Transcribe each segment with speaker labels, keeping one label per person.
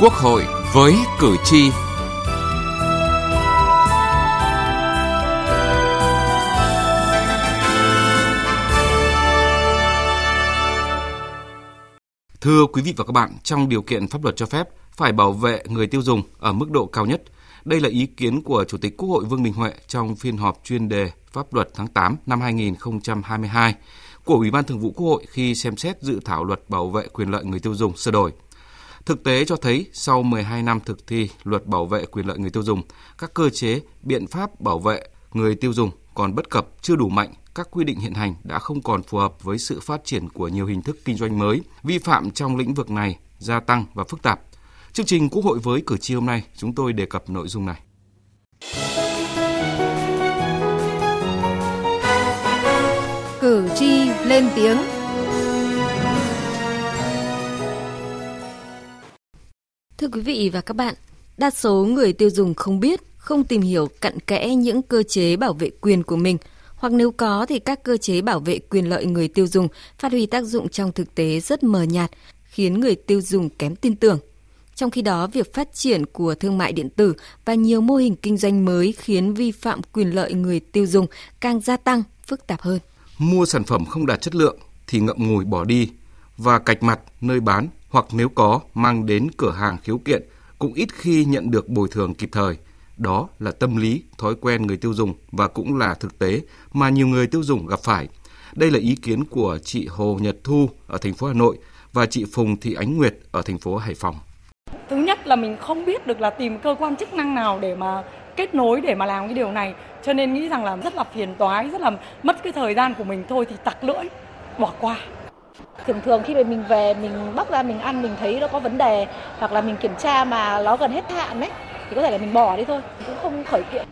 Speaker 1: Quốc hội với cử tri. Thưa quý vị và các bạn, trong điều kiện pháp luật cho phép, phải bảo vệ người tiêu dùng ở mức độ cao nhất. Đây là ý kiến của Chủ tịch Quốc hội Vương Đình Huệ trong phiên họp chuyên đề pháp luật tháng 8 năm 2022 của Ủy ban Thường vụ Quốc hội khi xem xét dự thảo luật bảo vệ quyền lợi người tiêu dùng sửa đổi. Thực tế cho thấy sau 12 năm thực thi luật bảo vệ quyền lợi người tiêu dùng, các cơ chế, biện pháp bảo vệ người tiêu dùng còn bất cập, chưa đủ mạnh, các quy định hiện hành đã không còn phù hợp với sự phát triển của nhiều hình thức kinh doanh mới, vi phạm trong lĩnh vực này gia tăng và phức tạp. Chương trình Quốc hội với cử tri hôm nay, chúng tôi đề cập nội dung này.
Speaker 2: Cử tri lên tiếng Thưa quý vị và các bạn, đa số người tiêu dùng không biết, không tìm hiểu cặn kẽ những cơ chế bảo vệ quyền của mình, hoặc nếu có thì các cơ chế bảo vệ quyền lợi người tiêu dùng phát huy tác dụng trong thực tế rất mờ nhạt, khiến người tiêu dùng kém tin tưởng. Trong khi đó, việc phát triển của thương mại điện tử và nhiều mô hình kinh doanh mới khiến vi phạm quyền lợi người tiêu dùng càng gia tăng, phức tạp hơn.
Speaker 1: Mua sản phẩm không đạt chất lượng thì ngậm ngùi bỏ đi và cạch mặt nơi bán hoặc nếu có mang đến cửa hàng khiếu kiện cũng ít khi nhận được bồi thường kịp thời. Đó là tâm lý, thói quen người tiêu dùng và cũng là thực tế mà nhiều người tiêu dùng gặp phải. Đây là ý kiến của chị Hồ Nhật Thu ở thành phố Hà Nội và chị Phùng Thị Ánh Nguyệt ở thành phố Hải Phòng.
Speaker 3: Thứ nhất là mình không biết được là tìm cơ quan chức năng nào để mà kết nối để mà làm cái điều này cho nên nghĩ rằng là rất là phiền toái rất là mất cái thời gian của mình thôi thì tặc lưỡi bỏ qua
Speaker 4: thường thường khi mà mình về, mình bóc ra mình ăn, mình thấy nó có vấn đề, hoặc là mình kiểm tra mà nó gần hết hạn đấy thì có thể là mình bỏ đi thôi cũng không khởi kiện.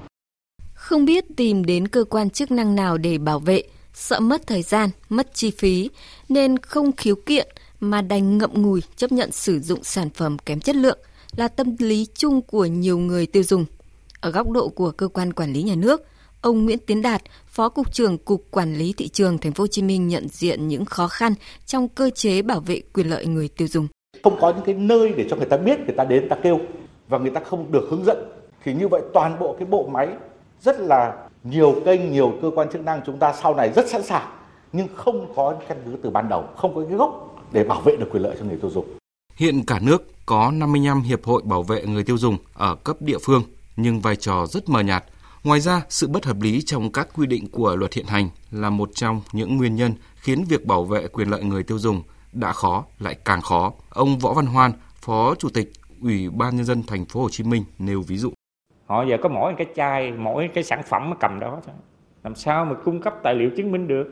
Speaker 2: Không biết tìm đến cơ quan chức năng nào để bảo vệ, sợ mất thời gian, mất chi phí, nên không khiếu kiện mà đành ngậm ngùi chấp nhận sử dụng sản phẩm kém chất lượng là tâm lý chung của nhiều người tiêu dùng. Ở góc độ của cơ quan quản lý nhà nước Ông Nguyễn Tiến Đạt, Phó cục trưởng Cục Quản lý thị trường Thành phố Hồ Chí Minh nhận diện những khó khăn trong cơ chế bảo vệ quyền lợi người tiêu dùng.
Speaker 5: Không có những cái nơi để cho người ta biết, người ta đến, người ta kêu và người ta không được hướng dẫn thì như vậy toàn bộ cái bộ máy rất là nhiều kênh, nhiều cơ quan chức năng chúng ta sau này rất sẵn sàng nhưng không có căn cứ từ ban đầu, không có cái gốc để bảo vệ được quyền lợi cho người tiêu dùng.
Speaker 1: Hiện cả nước có 55 hiệp hội bảo vệ người tiêu dùng ở cấp địa phương nhưng vai trò rất mờ nhạt Ngoài ra, sự bất hợp lý trong các quy định của luật hiện hành là một trong những nguyên nhân khiến việc bảo vệ quyền lợi người tiêu dùng đã khó lại càng khó. Ông Võ Văn Hoan, Phó Chủ tịch Ủy ban nhân dân thành phố Hồ Chí Minh nêu ví dụ.
Speaker 6: Họ giờ có mỗi cái chai, mỗi cái sản phẩm mà cầm đó thôi. Làm sao mà cung cấp tài liệu chứng minh được?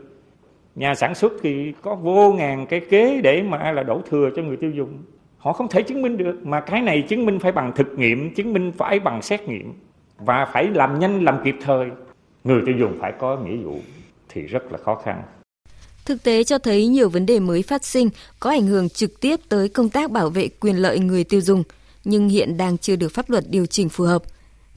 Speaker 6: Nhà sản xuất thì có vô ngàn cái kế để mà là đổ thừa cho người tiêu dùng. Họ không thể chứng minh được mà cái này chứng minh phải bằng thực nghiệm, chứng minh phải bằng xét nghiệm và phải làm nhanh làm kịp thời. Người tiêu dùng phải có nghĩa vụ thì rất là khó khăn.
Speaker 2: Thực tế cho thấy nhiều vấn đề mới phát sinh có ảnh hưởng trực tiếp tới công tác bảo vệ quyền lợi người tiêu dùng, nhưng hiện đang chưa được pháp luật điều chỉnh phù hợp.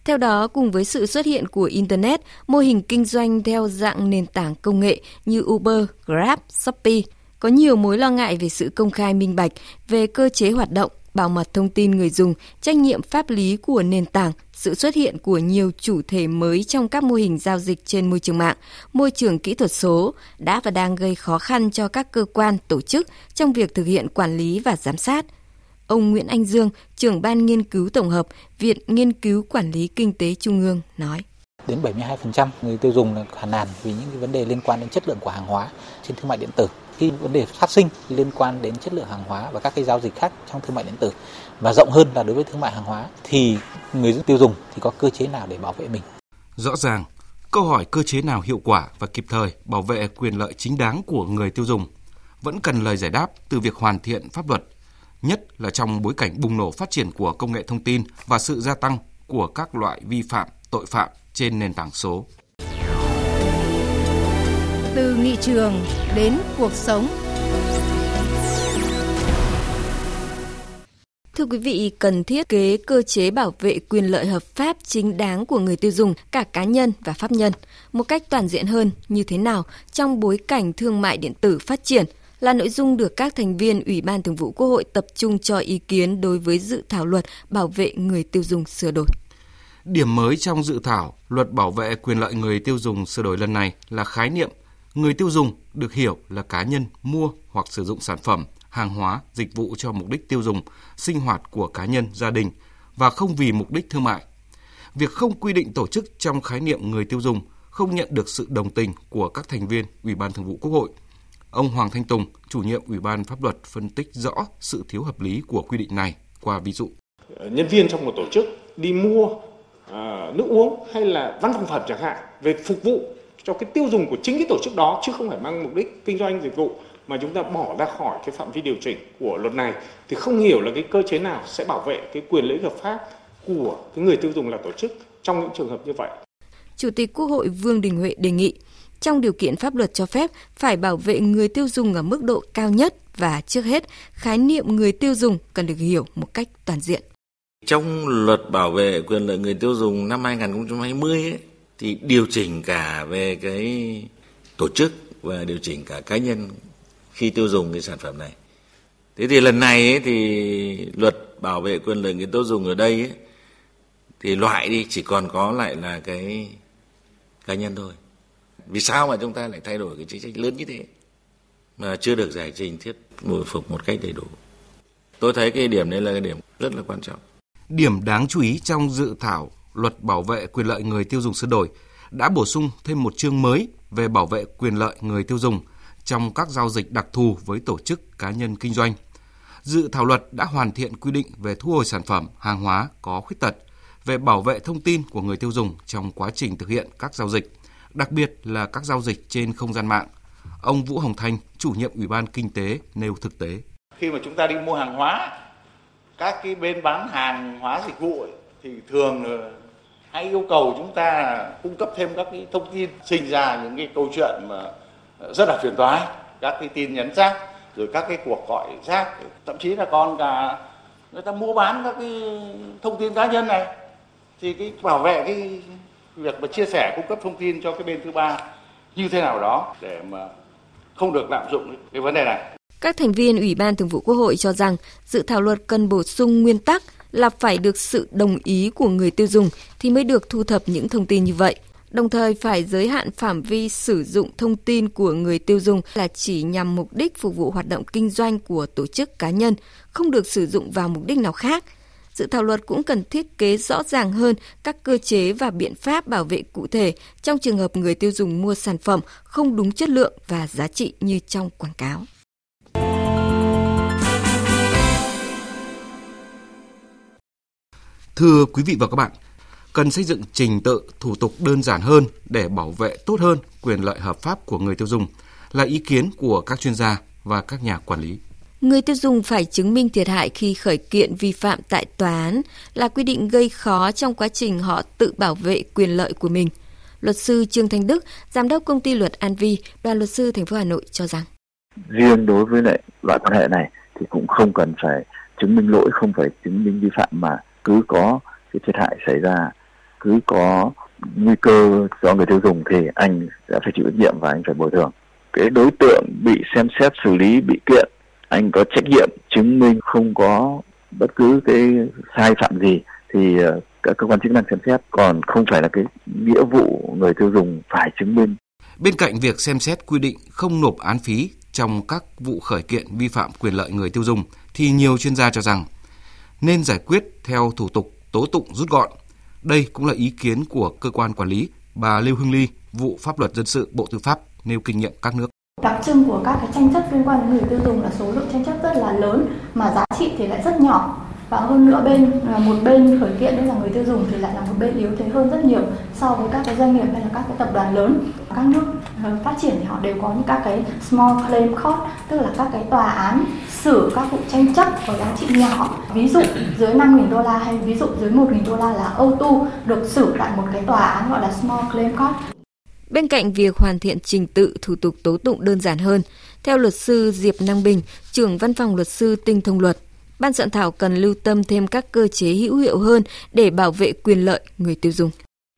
Speaker 2: Theo đó, cùng với sự xuất hiện của Internet, mô hình kinh doanh theo dạng nền tảng công nghệ như Uber, Grab, Shopee có nhiều mối lo ngại về sự công khai minh bạch về cơ chế hoạt động, bảo mật thông tin người dùng, trách nhiệm pháp lý của nền tảng, sự xuất hiện của nhiều chủ thể mới trong các mô hình giao dịch trên môi trường mạng, môi trường kỹ thuật số đã và đang gây khó khăn cho các cơ quan, tổ chức trong việc thực hiện quản lý và giám sát. Ông Nguyễn Anh Dương, trưởng ban nghiên cứu tổng hợp, Viện Nghiên cứu Quản lý Kinh tế Trung ương nói
Speaker 7: đến 72% người tiêu dùng là phàn nàn vì những cái vấn đề liên quan đến chất lượng của hàng hóa trên thương mại điện tử khi vấn đề phát sinh liên quan đến chất lượng hàng hóa và các cái giao dịch khác trong thương mại điện tử và rộng hơn là đối với thương mại hàng hóa thì người tiêu dùng thì có cơ chế nào để bảo vệ mình.
Speaker 1: Rõ ràng, câu hỏi cơ chế nào hiệu quả và kịp thời bảo vệ quyền lợi chính đáng của người tiêu dùng vẫn cần lời giải đáp từ việc hoàn thiện pháp luật, nhất là trong bối cảnh bùng nổ phát triển của công nghệ thông tin và sự gia tăng của các loại vi phạm, tội phạm trên nền tảng số.
Speaker 2: Từ nghị trường đến cuộc sống. Thưa quý vị, cần thiết kế cơ chế bảo vệ quyền lợi hợp pháp chính đáng của người tiêu dùng, cả cá nhân và pháp nhân, một cách toàn diện hơn như thế nào trong bối cảnh thương mại điện tử phát triển, là nội dung được các thành viên Ủy ban Thường vụ Quốc hội tập trung cho ý kiến đối với dự thảo luật bảo vệ người tiêu dùng sửa đổi.
Speaker 1: Điểm mới trong dự thảo luật bảo vệ quyền lợi người tiêu dùng sửa đổi lần này là khái niệm người tiêu dùng được hiểu là cá nhân mua hoặc sử dụng sản phẩm, hàng hóa, dịch vụ cho mục đích tiêu dùng, sinh hoạt của cá nhân, gia đình và không vì mục đích thương mại. Việc không quy định tổ chức trong khái niệm người tiêu dùng không nhận được sự đồng tình của các thành viên Ủy ban Thường vụ Quốc hội. Ông Hoàng Thanh Tùng, chủ nhiệm Ủy ban Pháp luật phân tích rõ sự thiếu hợp lý của quy định này qua ví dụ.
Speaker 8: Nhân viên trong một tổ chức đi mua à, nước uống hay là văn phòng phẩm chẳng hạn về phục vụ cho cái tiêu dùng của chính cái tổ chức đó chứ không phải mang mục đích kinh doanh dịch vụ mà chúng ta bỏ ra khỏi cái phạm vi điều chỉnh của luật này thì không hiểu là cái cơ chế nào sẽ bảo vệ cái quyền lợi hợp pháp của cái người tiêu dùng là tổ chức trong những trường hợp như vậy.
Speaker 2: Chủ tịch Quốc hội Vương Đình Huệ đề nghị trong điều kiện pháp luật cho phép phải bảo vệ người tiêu dùng ở mức độ cao nhất và trước hết khái niệm người tiêu dùng cần được hiểu một cách toàn diện.
Speaker 9: Trong luật bảo vệ quyền lợi người tiêu dùng năm 2020 ấy, thì điều chỉnh cả về cái tổ chức và điều chỉnh cả cá nhân khi tiêu dùng cái sản phẩm này. Thế thì lần này ấy, thì luật bảo vệ quyền lợi người tiêu dùng ở đây ấy, thì loại đi chỉ còn có lại là cái cá nhân thôi. Vì sao mà chúng ta lại thay đổi cái chính sách lớn như thế mà chưa được giải trình thiết bồi phục một cách đầy đủ. Tôi thấy cái điểm đấy là cái điểm rất là quan trọng.
Speaker 1: Điểm đáng chú ý trong dự thảo luật bảo vệ quyền lợi người tiêu dùng sửa đổi đã bổ sung thêm một chương mới về bảo vệ quyền lợi người tiêu dùng trong các giao dịch đặc thù với tổ chức cá nhân kinh doanh. Dự thảo luật đã hoàn thiện quy định về thu hồi sản phẩm, hàng hóa có khuyết tật, về bảo vệ thông tin của người tiêu dùng trong quá trình thực hiện các giao dịch, đặc biệt là các giao dịch trên không gian mạng. Ông Vũ Hồng Thanh, chủ nhiệm Ủy ban Kinh tế nêu thực tế.
Speaker 5: Khi mà chúng ta đi mua hàng hóa, các cái bên bán hàng hóa dịch vụ ấy, thì thường hay yêu cầu chúng ta cung cấp thêm các cái thông tin, sinh ra những cái câu chuyện mà ờ, rất là phiền toái, các cái tin nhắn rác, rồi các cái cuộc gọi rác, thậm chí là còn cả người ta mua bán các cái thông tin cá nhân này thì cái bảo vệ cái việc mà chia sẻ, cung cấp thông tin cho cái bên thứ ba như thế nào đó để mà không được lạm dụng cái vấn đề này.
Speaker 2: Các thành viên Ủy ban Thường vụ Quốc hội cho rằng dự thảo luật cần bổ sung nguyên tắc là phải được sự đồng ý của người tiêu dùng thì mới được thu thập những thông tin như vậy. Đồng thời phải giới hạn phạm vi sử dụng thông tin của người tiêu dùng là chỉ nhằm mục đích phục vụ hoạt động kinh doanh của tổ chức cá nhân, không được sử dụng vào mục đích nào khác. Dự thảo luật cũng cần thiết kế rõ ràng hơn các cơ chế và biện pháp bảo vệ cụ thể trong trường hợp người tiêu dùng mua sản phẩm không đúng chất lượng và giá trị như trong quảng cáo.
Speaker 1: Thưa quý vị và các bạn, cần xây dựng trình tự thủ tục đơn giản hơn để bảo vệ tốt hơn quyền lợi hợp pháp của người tiêu dùng là ý kiến của các chuyên gia và các nhà quản lý.
Speaker 2: Người tiêu dùng phải chứng minh thiệt hại khi khởi kiện vi phạm tại tòa án là quy định gây khó trong quá trình họ tự bảo vệ quyền lợi của mình. Luật sư Trương Thanh Đức, giám đốc công ty luật An Vi, đoàn luật sư thành phố Hà Nội cho rằng
Speaker 10: riêng đối với lại loại quan hệ này thì cũng không cần phải chứng minh lỗi, không phải chứng minh vi phạm mà cứ có cái thiệt hại xảy ra, cứ có nguy cơ do người tiêu dùng thì anh sẽ phải chịu trách nhiệm và anh phải bồi thường cái đối tượng bị xem xét xử lý, bị kiện, anh có trách nhiệm chứng minh không có bất cứ cái sai phạm gì thì ờ, các cơ quan chức năng xem xét còn không phải là cái nghĩa vụ người tiêu dùng phải chứng minh.
Speaker 1: Bên cạnh việc xem xét quy định không nộp án phí trong các vụ khởi kiện vi phạm quyền lợi người tiêu dùng, thì nhiều chuyên gia cho rằng nên giải quyết theo thủ tục tố tụng rút gọn. Đây cũng là ý kiến của cơ quan quản lý bà Lưu Hương Ly, vụ pháp luật dân sự Bộ Tư pháp nêu kinh nghiệm các nước.
Speaker 11: Đặc trưng của các cái tranh chấp liên quan đến người tiêu dùng là số lượng tranh chấp rất là lớn mà giá trị thì lại rất nhỏ và hơn nữa bên à, một bên khởi kiện đó là người tiêu dùng thì lại là một bên yếu thế hơn rất nhiều so với các cái doanh nghiệp hay là các cái tập đoàn lớn. Các nước ờ, phát triển thì họ đều có những các cái small claim court tức là các cái tòa án xử các vụ tranh chấp có giá trị nhỏ ví dụ dưới 5.000 đô la hay ví dụ dưới 1.000 đô la là ô tu được xử tại một cái tòa án gọi là small claim court
Speaker 2: Bên cạnh việc hoàn thiện trình tự thủ tục tố tụng đơn giản hơn, theo luật sư Diệp Năng Bình, trưởng văn phòng luật sư Tinh Thông Luật, ban soạn thảo cần lưu tâm thêm các cơ chế hữu hiệu hơn để bảo vệ quyền lợi người tiêu dùng.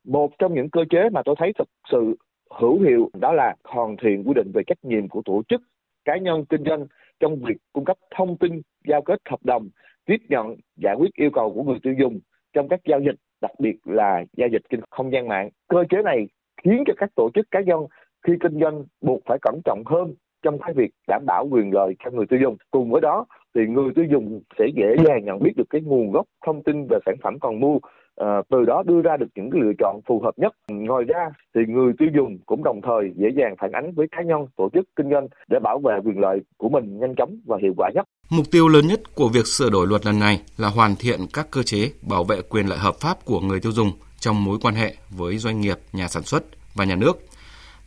Speaker 12: Một trong những cơ chế mà tôi thấy thực sự hữu hiệu đó là hoàn thiện quy định về trách nhiệm của tổ chức, cá nhân kinh doanh trong việc cung cấp thông tin, giao kết hợp đồng, tiếp nhận, giải quyết yêu cầu của người tiêu dùng trong các giao dịch, đặc biệt là giao dịch trên không gian mạng cơ chế này khiến cho các tổ chức cá nhân khi kinh doanh buộc phải cẩn trọng hơn trong cái việc đảm bảo quyền lợi cho người tiêu dùng cùng với đó thì người tiêu dùng sẽ dễ dàng nhận biết được cái nguồn gốc thông tin về sản phẩm còn mua à, từ đó đưa ra được những cái lựa chọn phù hợp nhất ngoài ra thì người tiêu dùng cũng đồng thời dễ dàng phản ánh với cá nhân tổ chức kinh doanh để bảo vệ quyền lợi của mình nhanh chóng và hiệu quả nhất
Speaker 1: Mục tiêu lớn nhất của việc sửa đổi luật lần này là hoàn thiện các cơ chế bảo vệ quyền lợi hợp pháp của người tiêu dùng trong mối quan hệ với doanh nghiệp, nhà sản xuất và nhà nước.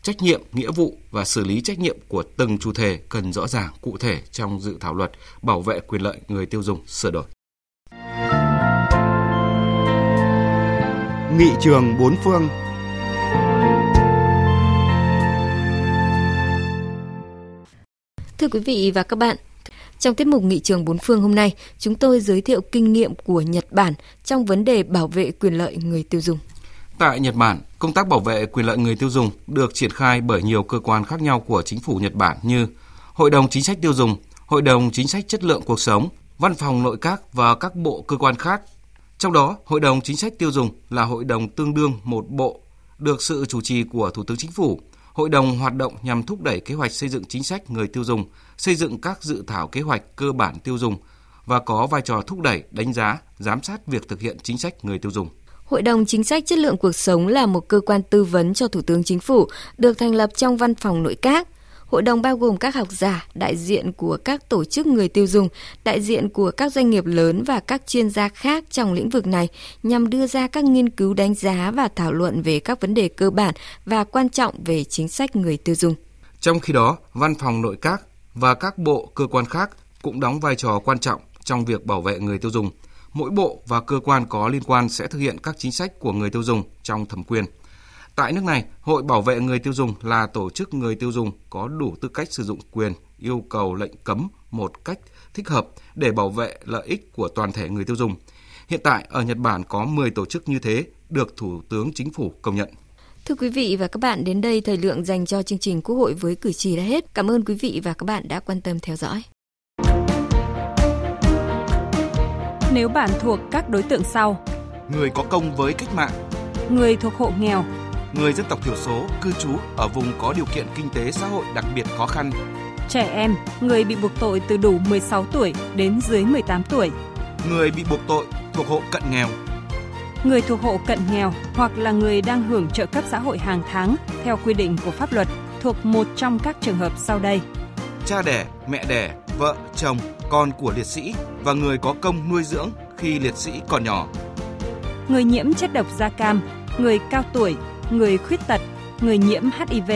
Speaker 1: Trách nhiệm, nghĩa vụ và xử lý trách nhiệm của từng chủ thể cần rõ ràng, cụ thể trong dự thảo luật bảo vệ quyền lợi người tiêu dùng sửa đổi.
Speaker 13: Nghị trường bốn phương
Speaker 2: Thưa quý vị và các bạn, trong tiết mục Nghị trường bốn phương hôm nay, chúng tôi giới thiệu kinh nghiệm của Nhật Bản trong vấn đề bảo vệ quyền lợi người tiêu dùng.
Speaker 1: Tại Nhật Bản, công tác bảo vệ quyền lợi người tiêu dùng được triển khai bởi nhiều cơ quan khác nhau của chính phủ Nhật Bản như Hội đồng Chính sách tiêu dùng, Hội đồng Chính sách chất lượng cuộc sống, Văn phòng nội các và các bộ cơ quan khác. Trong đó, Hội đồng Chính sách tiêu dùng là hội đồng tương đương một bộ, được sự chủ trì của Thủ tướng Chính phủ. Hội đồng hoạt động nhằm thúc đẩy kế hoạch xây dựng chính sách người tiêu dùng, xây dựng các dự thảo kế hoạch cơ bản tiêu dùng và có vai trò thúc đẩy, đánh giá, giám sát việc thực hiện chính sách người tiêu dùng.
Speaker 2: Hội đồng Chính sách Chất lượng Cuộc sống là một cơ quan tư vấn cho Thủ tướng Chính phủ, được thành lập trong văn phòng nội các. Hội đồng bao gồm các học giả, đại diện của các tổ chức người tiêu dùng, đại diện của các doanh nghiệp lớn và các chuyên gia khác trong lĩnh vực này nhằm đưa ra các nghiên cứu đánh giá và thảo luận về các vấn đề cơ bản và quan trọng về chính sách người tiêu dùng.
Speaker 1: Trong khi đó, văn phòng nội các và các bộ cơ quan khác cũng đóng vai trò quan trọng trong việc bảo vệ người tiêu dùng. Mỗi bộ và cơ quan có liên quan sẽ thực hiện các chính sách của người tiêu dùng trong thẩm quyền. Tại nước này, Hội Bảo vệ người tiêu dùng là tổ chức người tiêu dùng có đủ tư cách sử dụng quyền yêu cầu lệnh cấm một cách thích hợp để bảo vệ lợi ích của toàn thể người tiêu dùng. Hiện tại ở Nhật Bản có 10 tổ chức như thế được Thủ tướng Chính phủ công nhận.
Speaker 2: Thưa quý vị và các bạn, đến đây thời lượng dành cho chương trình Quốc hội với cử tri đã hết. Cảm ơn quý vị và các bạn đã quan tâm theo dõi.
Speaker 14: Nếu bạn thuộc các đối tượng sau:
Speaker 13: người có công với cách mạng,
Speaker 14: người thuộc hộ nghèo,
Speaker 13: người dân tộc thiểu số cư trú ở vùng có điều kiện kinh tế xã hội đặc biệt khó khăn,
Speaker 14: trẻ em, người bị buộc tội từ đủ 16 tuổi đến dưới 18 tuổi,
Speaker 13: người bị buộc tội thuộc hộ cận nghèo,
Speaker 14: người thuộc hộ cận nghèo hoặc là người đang hưởng trợ cấp xã hội hàng tháng theo quy định của pháp luật thuộc một trong các trường hợp sau đây.
Speaker 13: Cha đẻ, mẹ đẻ, vợ, chồng, con của liệt sĩ và người có công nuôi dưỡng khi liệt sĩ còn nhỏ.
Speaker 14: Người nhiễm chất độc da cam, người cao tuổi, người khuyết tật, người nhiễm HIV.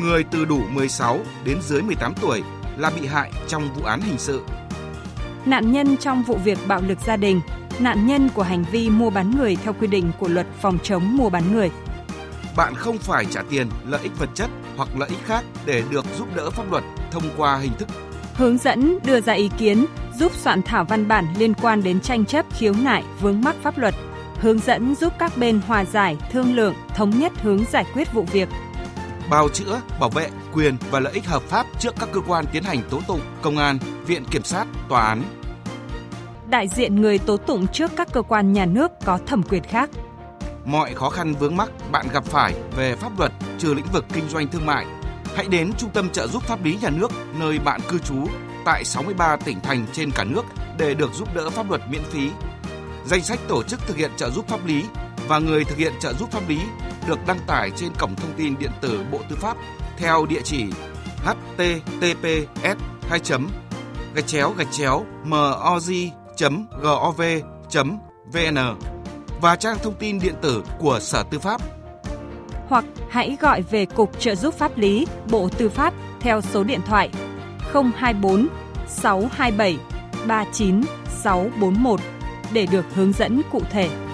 Speaker 13: Người từ đủ 16 đến dưới 18 tuổi là bị hại trong vụ án hình sự.
Speaker 14: Nạn nhân trong vụ việc bạo lực gia đình, nạn nhân của hành vi mua bán người theo quy định của luật phòng chống mua bán người.
Speaker 13: Bạn không phải trả tiền, lợi ích vật chất hoặc lợi ích khác để được giúp đỡ pháp luật thông qua hình thức
Speaker 14: hướng dẫn đưa ra ý kiến, giúp soạn thảo văn bản liên quan đến tranh chấp khiếu nại vướng mắc pháp luật, hướng dẫn giúp các bên hòa giải, thương lượng, thống nhất hướng giải quyết vụ việc.
Speaker 13: Bào chữa, bảo vệ quyền và lợi ích hợp pháp trước các cơ quan tiến hành tố tụng, công an, viện kiểm sát, tòa án.
Speaker 14: Đại diện người tố tụng trước các cơ quan nhà nước có thẩm quyền khác.
Speaker 13: Mọi khó khăn vướng mắc bạn gặp phải về pháp luật trừ lĩnh vực kinh doanh thương mại hãy đến Trung tâm trợ giúp pháp lý nhà nước, nơi bạn cư trú, tại 63 tỉnh thành trên cả nước để được giúp đỡ pháp luật miễn phí. Danh sách tổ chức thực hiện trợ giúp pháp lý và người thực hiện trợ giúp pháp lý được đăng tải trên cổng thông tin điện tử Bộ Tư pháp theo địa chỉ https 2 gạch chéo gạch chéo moz.gov.vn và trang thông tin điện tử của Sở Tư pháp
Speaker 14: hoặc hãy gọi về Cục Trợ giúp pháp lý, Bộ Tư pháp theo số điện thoại 024 627 39641 để được hướng dẫn cụ thể.